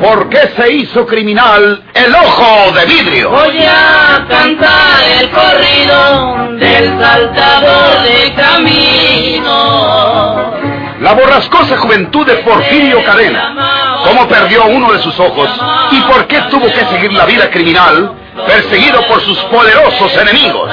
¿Por qué se hizo criminal el ojo de vidrio? Voy a cantar el corrido del saltador de camino. La borrascosa juventud de Porfirio Cadena. ¿Cómo perdió uno de sus ojos? ¿Y por qué tuvo que seguir la vida criminal perseguido por sus poderosos enemigos?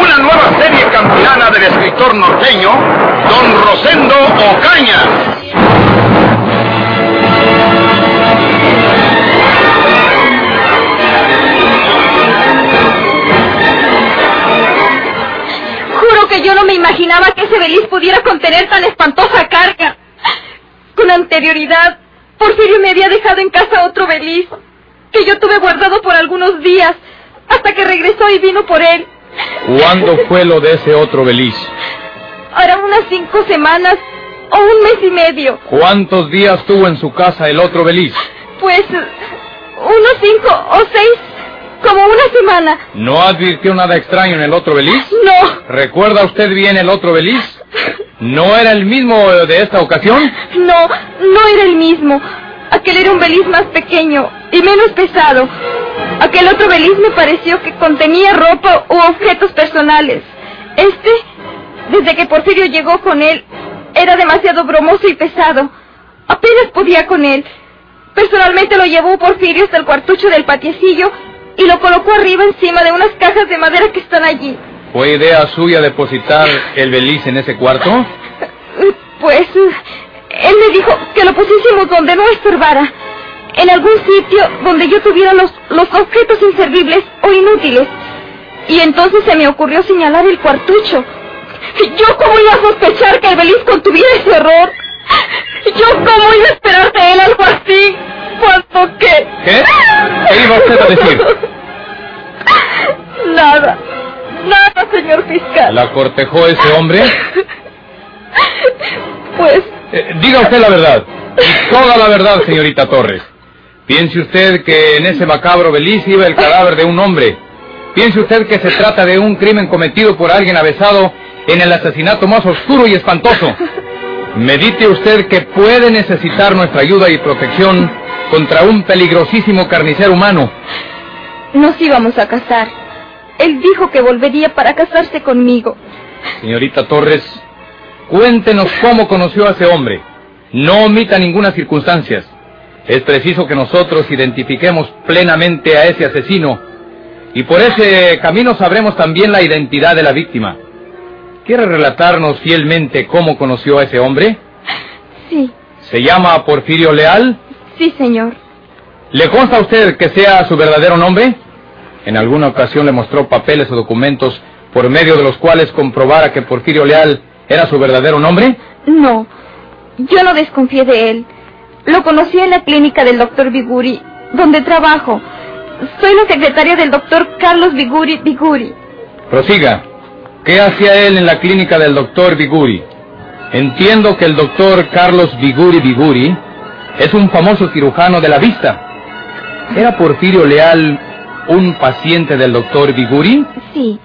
Una nueva serie campilana del escritor norteño, Don Rosendo Ocaña. Juro que yo no me imaginaba que ese beliz pudiera contener tan espantosa carga. Con anterioridad, Porfirio me había dejado en casa otro beliz, que yo tuve guardado por algunos días, hasta que regresó y vino por él. ¿Cuándo fue lo de ese otro beliz? Hará unas cinco semanas o un mes y medio. ¿Cuántos días tuvo en su casa el otro beliz? Pues unos cinco o seis, como una semana. ¿No advirtió nada extraño en el otro beliz? No, ¿Recuerda usted bien el otro beliz? ¿No era el mismo de esta ocasión? no, no era el mismo. Aquel era un beliz más pequeño y menos pesado. Aquel otro beliz me pareció que contenía ropa u objetos personales. Este, desde que Porfirio llegó con él, era demasiado bromoso y pesado. Apenas podía con él. Personalmente lo llevó Porfirio hasta el cuartucho del patiecillo y lo colocó arriba encima de unas cajas de madera que están allí. ¿Fue idea suya depositar el beliz en ese cuarto? Pues él me dijo que lo pusiésemos donde no estorbara. En algún sitio donde yo tuviera los, los objetos inservibles o inútiles. Y entonces se me ocurrió señalar el cuartucho. ¿Yo cómo iba a sospechar que el beliz contuviera ese error? ¿Yo cómo iba a esperar de él algo así? ¿Cuánto qué? ¿Qué? ¿Qué iba usted a decir? Nada. Nada, señor fiscal. ¿La cortejó ese hombre? Pues Eh, diga usted la verdad. Y toda la verdad, señorita Torres. Piense usted que en ese macabro beliz iba el cadáver de un hombre. Piense usted que se trata de un crimen cometido por alguien avesado en el asesinato más oscuro y espantoso. Medite usted que puede necesitar nuestra ayuda y protección contra un peligrosísimo carnicero humano. nos íbamos a casar. Él dijo que volvería para casarse conmigo. Señorita Torres, cuéntenos cómo conoció a ese hombre. No omita ninguna circunstancia. Es preciso que nosotros identifiquemos plenamente a ese asesino y por ese camino sabremos también la identidad de la víctima. ¿Quiere relatarnos fielmente cómo conoció a ese hombre? Sí, ¿Se llama Porfirio Leal? sí, señor. ¿Le consta a usted que sea su verdadero nombre? ¿En alguna ocasión le mostró papeles o documentos por medio de los cuales comprobara que Porfirio Leal era su verdadero nombre? No, yo no desconfié de él. Lo conocí en la clínica del doctor Biguri, donde trabajo. Soy la secretaria del doctor Carlos Biguri Biguri. Prosiga. ¿Qué hacía él en la clínica del doctor Biguri? Entiendo que el doctor Carlos Biguri Biguri es un famoso cirujano de la vista. ¿Era Porfirio Leal un paciente del doctor Biguri? Sí,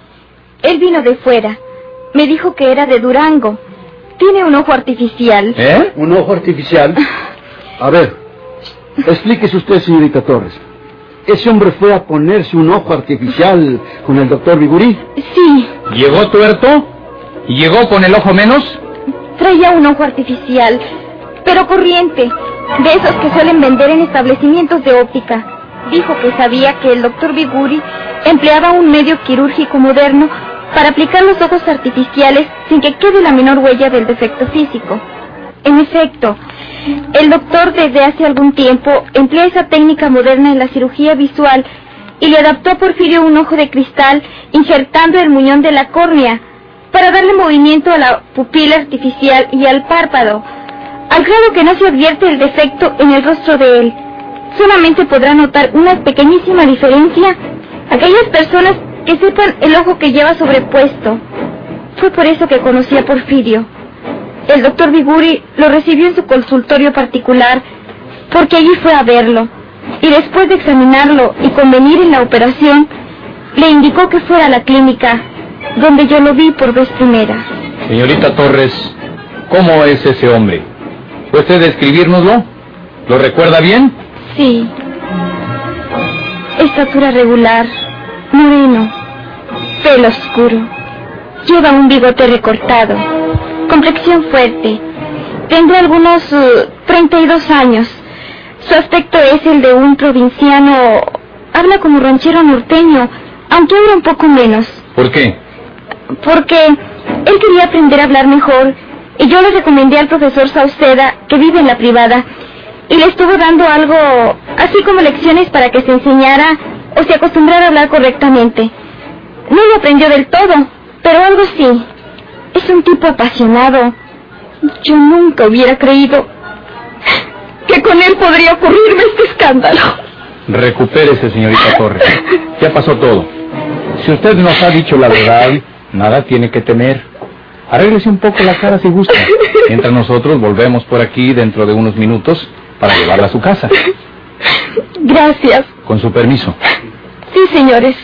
él vino de fuera. Me dijo que era de Durango. Tiene un ojo artificial. ¿Eh? ¿Un ojo artificial? A ver, explíquese usted, señorita Torres. ¿Ese hombre fue a ponerse un ojo artificial con el doctor Bigurí? Sí, ¿Llegó tuerto? ¿Y llegó con el ojo menos? traía un ojo artificial, pero corriente, de esos que suelen vender en establecimientos de óptica. Dijo que sabía que el doctor Biguri empleaba un medio quirúrgico moderno para aplicar los ojos artificiales sin que quede la menor huella del defecto físico. En efecto, el doctor desde hace algún tiempo emplea esa técnica moderna en la cirugía visual y le adaptó a Porfirio un ojo de cristal injertando el muñón de la córnea para darle movimiento a la pupila artificial y al párpado, al grado que no se advierte el defecto en el rostro de él. Solamente podrá notar una pequeñísima diferencia aquellas personas que sepan el ojo que lleva sobrepuesto. Fue por eso que conocí a Porfirio. El doctor Biguri lo recibió en su consultorio particular porque allí fue a verlo y después de examinarlo y convenir en la operación, le indicó que fuera a la clínica donde yo lo vi por vez primera. Señorita Torres, ¿Cómo es ese hombre? ¿Puede usted describírnoslo? ¿Lo recuerda bien? Sí. Estatura regular, moreno, pelo oscuro, lleva un bigote recortado, complexión fuerte, tendrá algunos uh, 32 años. Su aspecto es el de un provinciano, habla como ranchero norteño, aunque habla un poco menos, ¿Por qué? porque él quería aprender a hablar mejor y yo le recomendé al profesor Sauceda, que vive en la privada, y le estuvo dando algo, así como lecciones para que se enseñara o se acostumbrara a hablar correctamente. No lo aprendió del todo, pero algo sí. Es un tipo apasionado. Yo nunca hubiera creído que con él podría ocurrirme este escándalo. Recupérese, señorita Torres. Ya pasó todo. Si usted nos ha dicho la verdad, nada tiene que temer. Arréglese un poco la cara si gusta. Mientras nosotros volvemos por aquí dentro de unos minutos para llevarla a su casa. Gracias. Con su permiso. Sí, señores.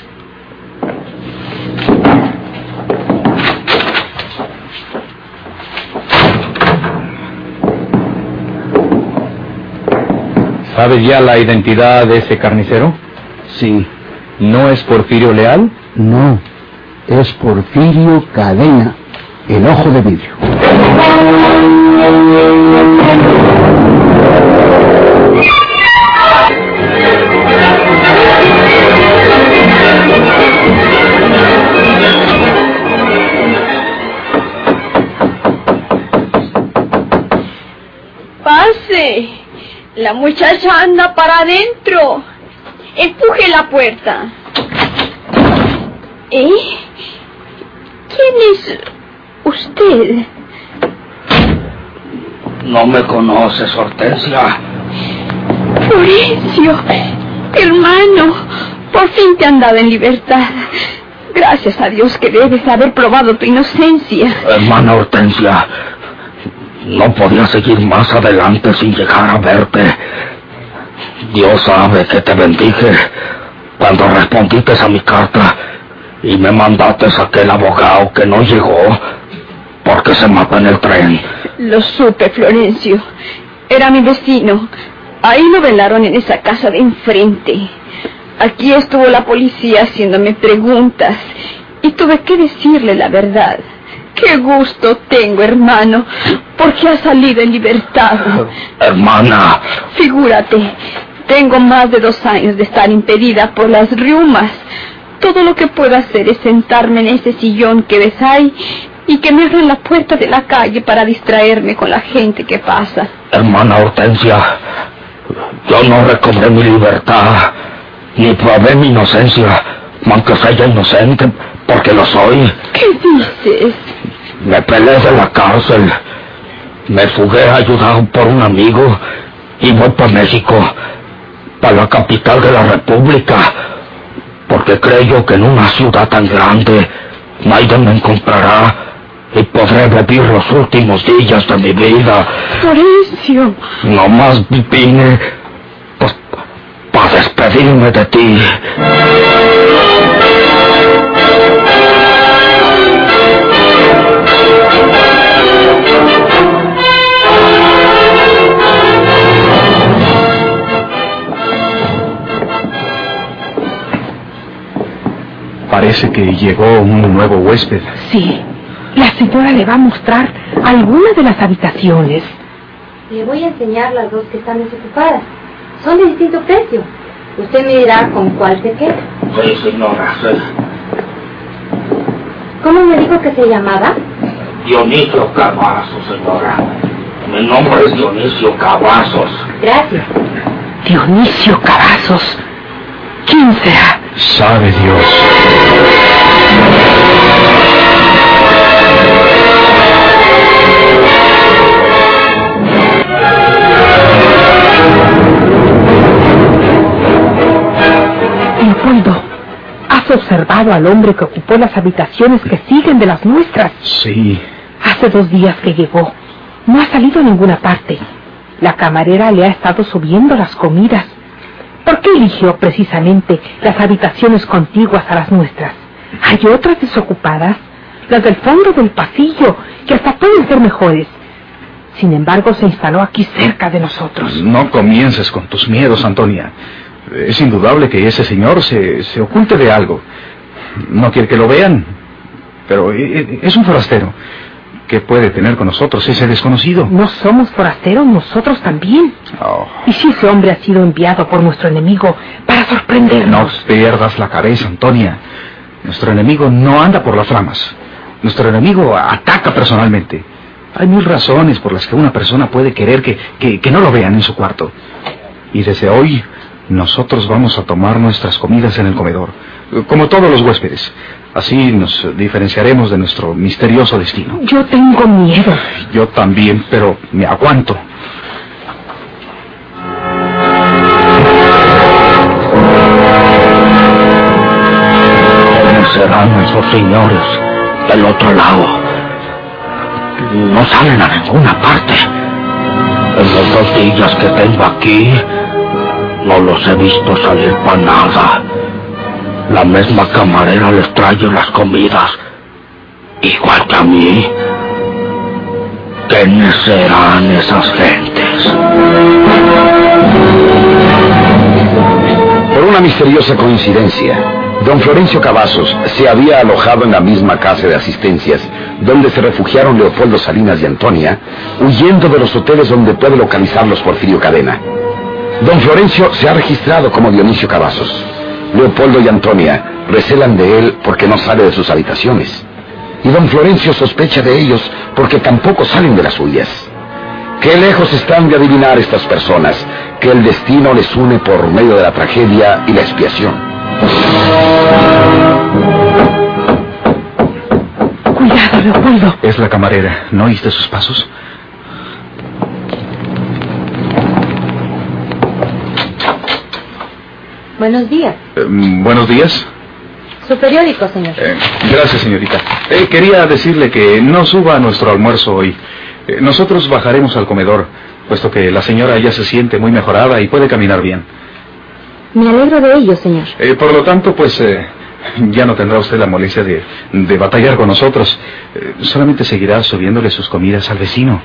¿Sabe ya la identidad de ese carnicero? Sí. ¿No es Porfirio Leal? No. Es Porfirio Cadena, el ojo de vidrio. Pase. La muchacha anda para adentro. Empuje la puerta. ¿Eh? ¿Quién es usted? No me conoces, Hortensia. Florencio. Hermano. Por fin te han dado en libertad. Gracias a Dios que debes haber probado tu inocencia. Hermana Hortensia, no podía seguir más adelante sin llegar a verte. Dios sabe que te bendije cuando respondiste a mi carta y me mandaste a aquel abogado que no llegó porque se mató en el tren. Lo supe, Florencio. Era mi vecino. Ahí lo velaron en esa casa de enfrente. Aquí estuvo la policía haciéndome preguntas y tuve que decirle la verdad. Qué gusto tengo, hermano, porque ha salido en libertad. Hermana, Figúrate, tengo más de dos años de estar impedida por las riumas. Todo lo que puedo hacer es sentarme en ese sillón que ves ahí y que me abran la puerta de la calle para distraerme con la gente que pasa. hermana Hortensia, yo no recobré mi libertad ni probé mi inocencia, aunque sea inocente, porque lo soy. ¿Qué dices? Me peleé de la cárcel. Me fugué ayudado por un amigo y voy para México, para la capital de la República, porque creo que en una ciudad tan grande nadie me encontrará y podré vivir los últimos días de mi vida. Florencio. Nomás vine pues, para despedirme de ti. Parece que llegó un nuevo huésped. Sí, la señora le va a mostrar alguna de las habitaciones. Le voy a enseñar las dos que están desocupadas. Son de distinto precio. Usted me dirá con cuál se queda. Sí, señora, sí. ¿Cómo me dijo que se llamaba? Dionisio Cavazos, señora. Mi nombre es Dionisio Cavazos. Gracias. Dionisio Cavazos. ¿Quién será? Sabe Dios. Leopoldo, ¿has observado al hombre que ocupó las habitaciones que siguen de las nuestras? Sí. Hace dos días que llegó. No ha salido a ninguna parte. La camarera le ha estado subiendo las comidas. ¿Por qué eligió precisamente las habitaciones contiguas a las nuestras? Hay otras desocupadas, las del fondo del pasillo, que hasta pueden ser mejores, Sin embargo, se instaló aquí cerca de nosotros. No comiences con tus miedos, Antonia. Es indudable que ese señor se, se oculte de algo. No quiere que lo vean, pero e- e- es un forastero. ¿Qué puede tener con nosotros ese desconocido? No somos forasteros, nosotros también. Oh, ¿Y si ese hombre ha sido enviado por nuestro enemigo para no sorprendernos? pierdas la cabeza, Antonia. Nuestro enemigo no anda por las ramas. Nuestro enemigo ataca personalmente. Hay mil razones por las que una persona puede querer que, que- que no lo vean en su cuarto. Y desde hoy, nosotros vamos a tomar nuestras comidas en el comedor, como todos los huéspedes. Así nos diferenciaremos de nuestro misterioso destino. Yo tengo miedo. Yo también, pero me aguanto. ¿Quiénes serán esos señores del otro lado? No salen a ninguna parte. En los dos días que tengo aquí, no los he visto salir para nada. La misma camarera les trae las comidas, igual que a mí. ¿Quiénes serán esas gentes? Por una misteriosa coincidencia, don Florencio Cavazos se había alojado en la misma casa de asistencias donde se refugiaron Leopoldo Salinas y Antonia, huyendo de los hoteles donde puede localizarlos Porfirio Cadena. Don Florencio se ha registrado como Dionisio Cavazos. Leopoldo y Antonia recelan de él porque no sale de sus habitaciones. Y don Florencio sospecha de ellos porque tampoco salen de las suyas. Qué lejos están de adivinar estas personas que el destino les une por medio de la tragedia y la expiación. Cuidado, Leopoldo. Es la camarera. ¿No oíste sus pasos? Buenos días. Eh, buenos días. Su periódico, señor. Eh, gracias, señorita. Eh, quería decirle que no suba a nuestro almuerzo hoy. Nosotros bajaremos al comedor, puesto que la señora ya se siente muy mejorada y puede caminar bien. Me alegro de ello, señor. Por lo tanto, pues ya no tendrá usted la molestia de, de batallar con nosotros. Solamente seguirá subiéndole sus comidas al vecino.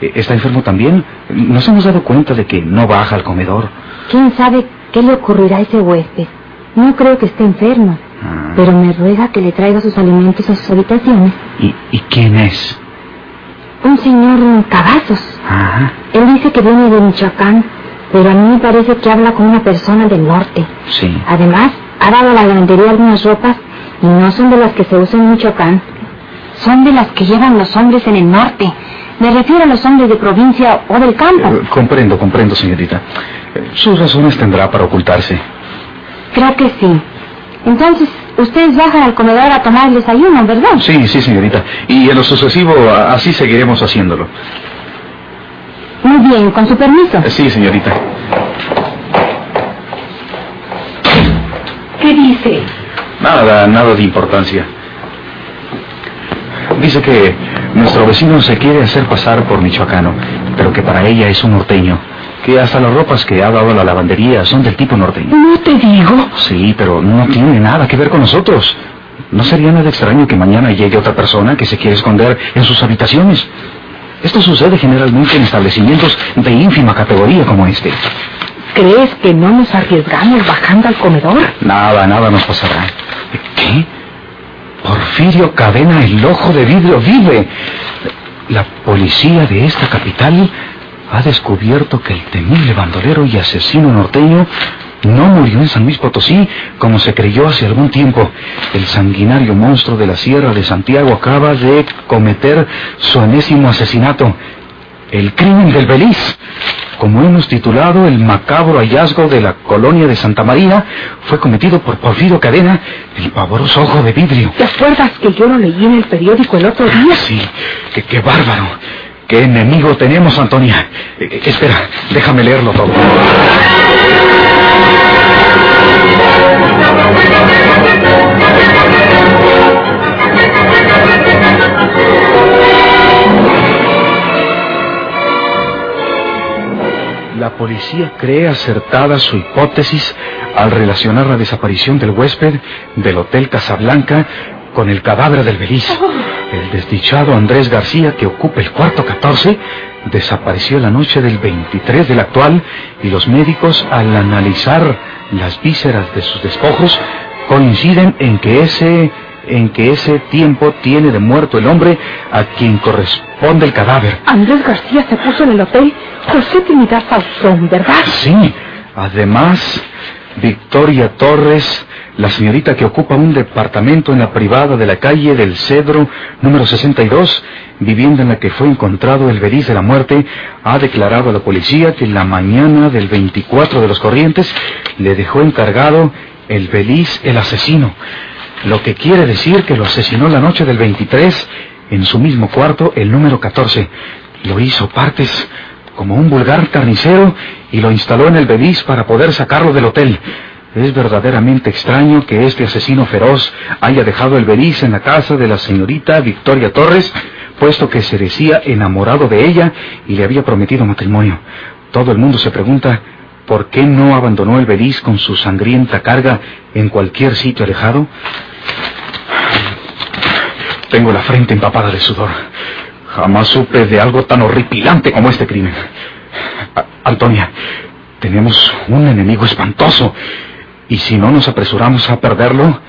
¿Está enfermo también? Nos hemos dado cuenta de que no baja al comedor. ¿Quién sabe qué le ocurrirá a ese huésped? No creo que esté enfermo, Ah. pero me ruega que le traiga sus alimentos a sus habitaciones. ¿Y, y quién es? Un señor Cavazos. Ajá. Él dice que viene de Michoacán, pero a mí me parece que habla con una persona del norte. Sí. Además, ha dado a la lavandería algunas ropas y no son de las que se usan en Michoacán. Son de las que llevan los hombres en el norte. Me refiero a los hombres de provincia o del campo. Eh, comprendo, comprendo, señorita. Sus razones tendrá para ocultarse. Creo que sí. Entonces, ustedes bajan al comedor a tomar el desayuno, ¿verdad? Sí, sí, señorita. Y en lo sucesivo, así seguiremos haciéndolo. Muy bien, con su permiso. Eh, Sí, señorita. ¿Qué dice? Nada, nada de importancia. Dice que nuestro vecino se quiere hacer pasar por michoacano, pero que para ella es un norteño. Que hasta las ropas que ha dado a la lavandería son del tipo norteño. No te digo. Sí, pero no tiene nada que ver con nosotros. No sería nada extraño que mañana llegue otra persona que se quiere esconder en sus habitaciones. Esto sucede generalmente en establecimientos de ínfima categoría como este. ¿Crees que no nos arriesgamos bajando al comedor? Nada, nada nos pasará. ¿Qué? Porfirio Cadena, el ojo de vidrio, vive. La policía de esta capital ha descubierto que el temible bandolero y asesino norteño no murió en San Luis Potosí como se creyó hace algún tiempo. El sanguinario monstruo de la Sierra de Santiago acaba de cometer su enésimo asesinato. El crimen del Beliz. Como hemos titulado, el macabro hallazgo de la colonia de Santa María fue cometido por Porfirio Cadena, el pavoroso ojo de vidrio. ¿Te acuerdas que yo lo leí en el periódico el otro día? Sí, qué, qué bárbaro. ¿Qué enemigo tenemos, Antonia? Eh, eh, espera, déjame leerlo todo. Policía cree acertada su hipótesis al relacionar la desaparición del huésped del Hotel Casablanca con el cadáver del Beliz. El desdichado Andrés García, que ocupa el cuarto 14, desapareció la noche del 23 del actual y los médicos al analizar las vísceras de sus despojos coinciden en que ese en que ese tiempo tiene de muerto el hombre a quien corresponde el cadáver. Andrés García se puso en el hotel José Trinidad Faustón, ¿verdad? Sí. Además, Victoria Torres, la señorita que ocupa un departamento en la privada de la calle del Cedro, número 62, vivienda en la que fue encontrado el veriz de la muerte, ha declarado a la policía que la mañana del 24 de los corrientes le dejó encargado el Beliz el asesino. Lo que quiere decir que lo asesinó la noche del 23 en su mismo cuarto, el número 14. Lo hizo partes como un vulgar carnicero y lo instaló en el Beliz para poder sacarlo del hotel. Es verdaderamente extraño que este asesino feroz haya dejado el Beliz en la casa de la señorita Victoria Torres, puesto que se decía enamorado de ella y le había prometido matrimonio. Todo el mundo se pregunta por qué no abandonó el Beliz con su sangrienta carga en cualquier sitio alejado. Tengo la frente empapada de sudor. Jamás supe de algo tan horripilante como este crimen. Antonia, tenemos un enemigo espantoso. Y si no nos apresuramos a perderlo,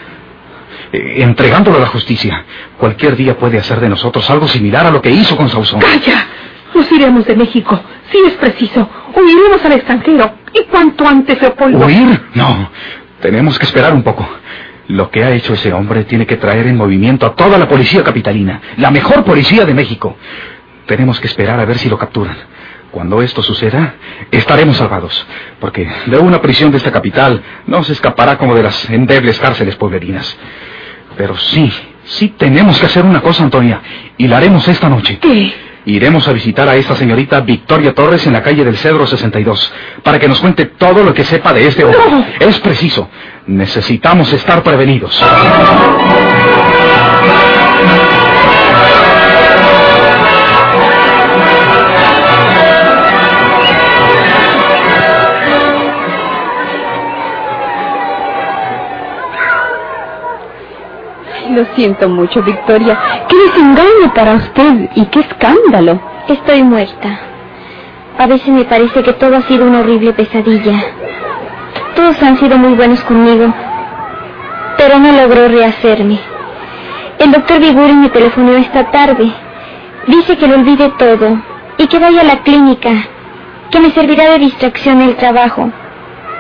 eh, entregándolo a la justicia, cualquier día puede hacer de nosotros algo similar a lo que hizo con Sauzón. ¡Calla! Nos iremos de México, si es preciso. Huiremos al extranjero. Y cuanto antes, Leopoldo. ¿Huir? No. Tenemos que esperar un poco. Lo que ha hecho ese hombre tiene que traer en movimiento a toda la policía capitalina, la mejor policía de México. Tenemos que esperar a ver si lo capturan. Cuando esto suceda, estaremos salvados, porque de una prisión de esta capital no se escapará como de las endebles cárceles pueblerinas. Pero sí, sí tenemos que hacer una cosa, Antonia, y la haremos esta noche. ¿Qué? Iremos a visitar a esta señorita Victoria Torres en la calle del Cedro 62 para que nos cuente todo lo que sepa de este hombre. No. Es preciso. Necesitamos estar prevenidos. Lo siento mucho, Victoria. Qué desengaño para usted y qué escándalo. Estoy muerta. A veces me parece que todo ha sido una horrible pesadilla. Todos han sido muy buenos conmigo, pero no logró rehacerme. El doctor Viguri me telefonó esta tarde. Dice que lo olvide todo y que vaya a la clínica, que me servirá de distracción el trabajo.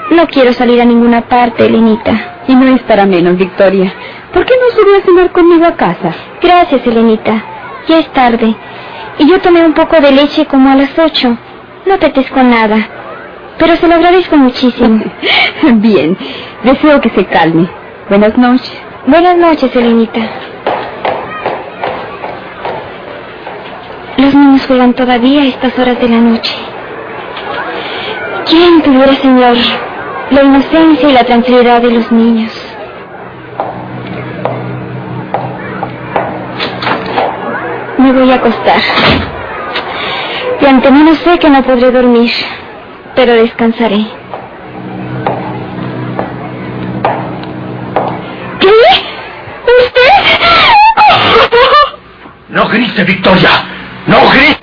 No quiero salir a ninguna parte, Elenita. Y no es para menos, Victoria. ¿Por qué no subió a cenar conmigo a casa? Gracias, Elenita. Ya es tarde. Y yo tomé un poco de leche como a las ocho. No apetezco nada. Pero se lo agradezco muchísimo. Bien, deseo que se calme. Buenas noches. Buenas noches, Elenita. Los niños juegan todavía a estas horas de la noche. ¿Quién tuviera, Señor, la inocencia y la tranquilidad de los niños? Voy a acostar. De antemano sé que no podré dormir, pero descansaré. ¿Qué? ¿Usted? No grite, Victoria. No grite.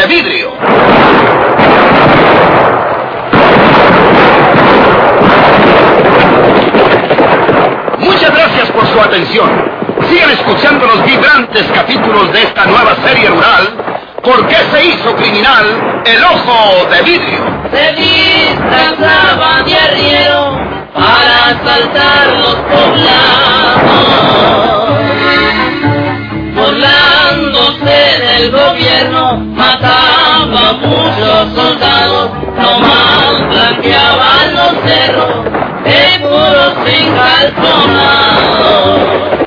De vidrio? Muchas gracias por su atención. Sigan escuchando los vibrantes capítulos de esta nueva serie rural. ¿Por qué se hizo criminal el ojo de vidrio? se disfrazaba de arriero para asaltar los poblados. Burlándose del gobierno, muchos soldados, nomás blanqueaban los cerros de puros encalzonados.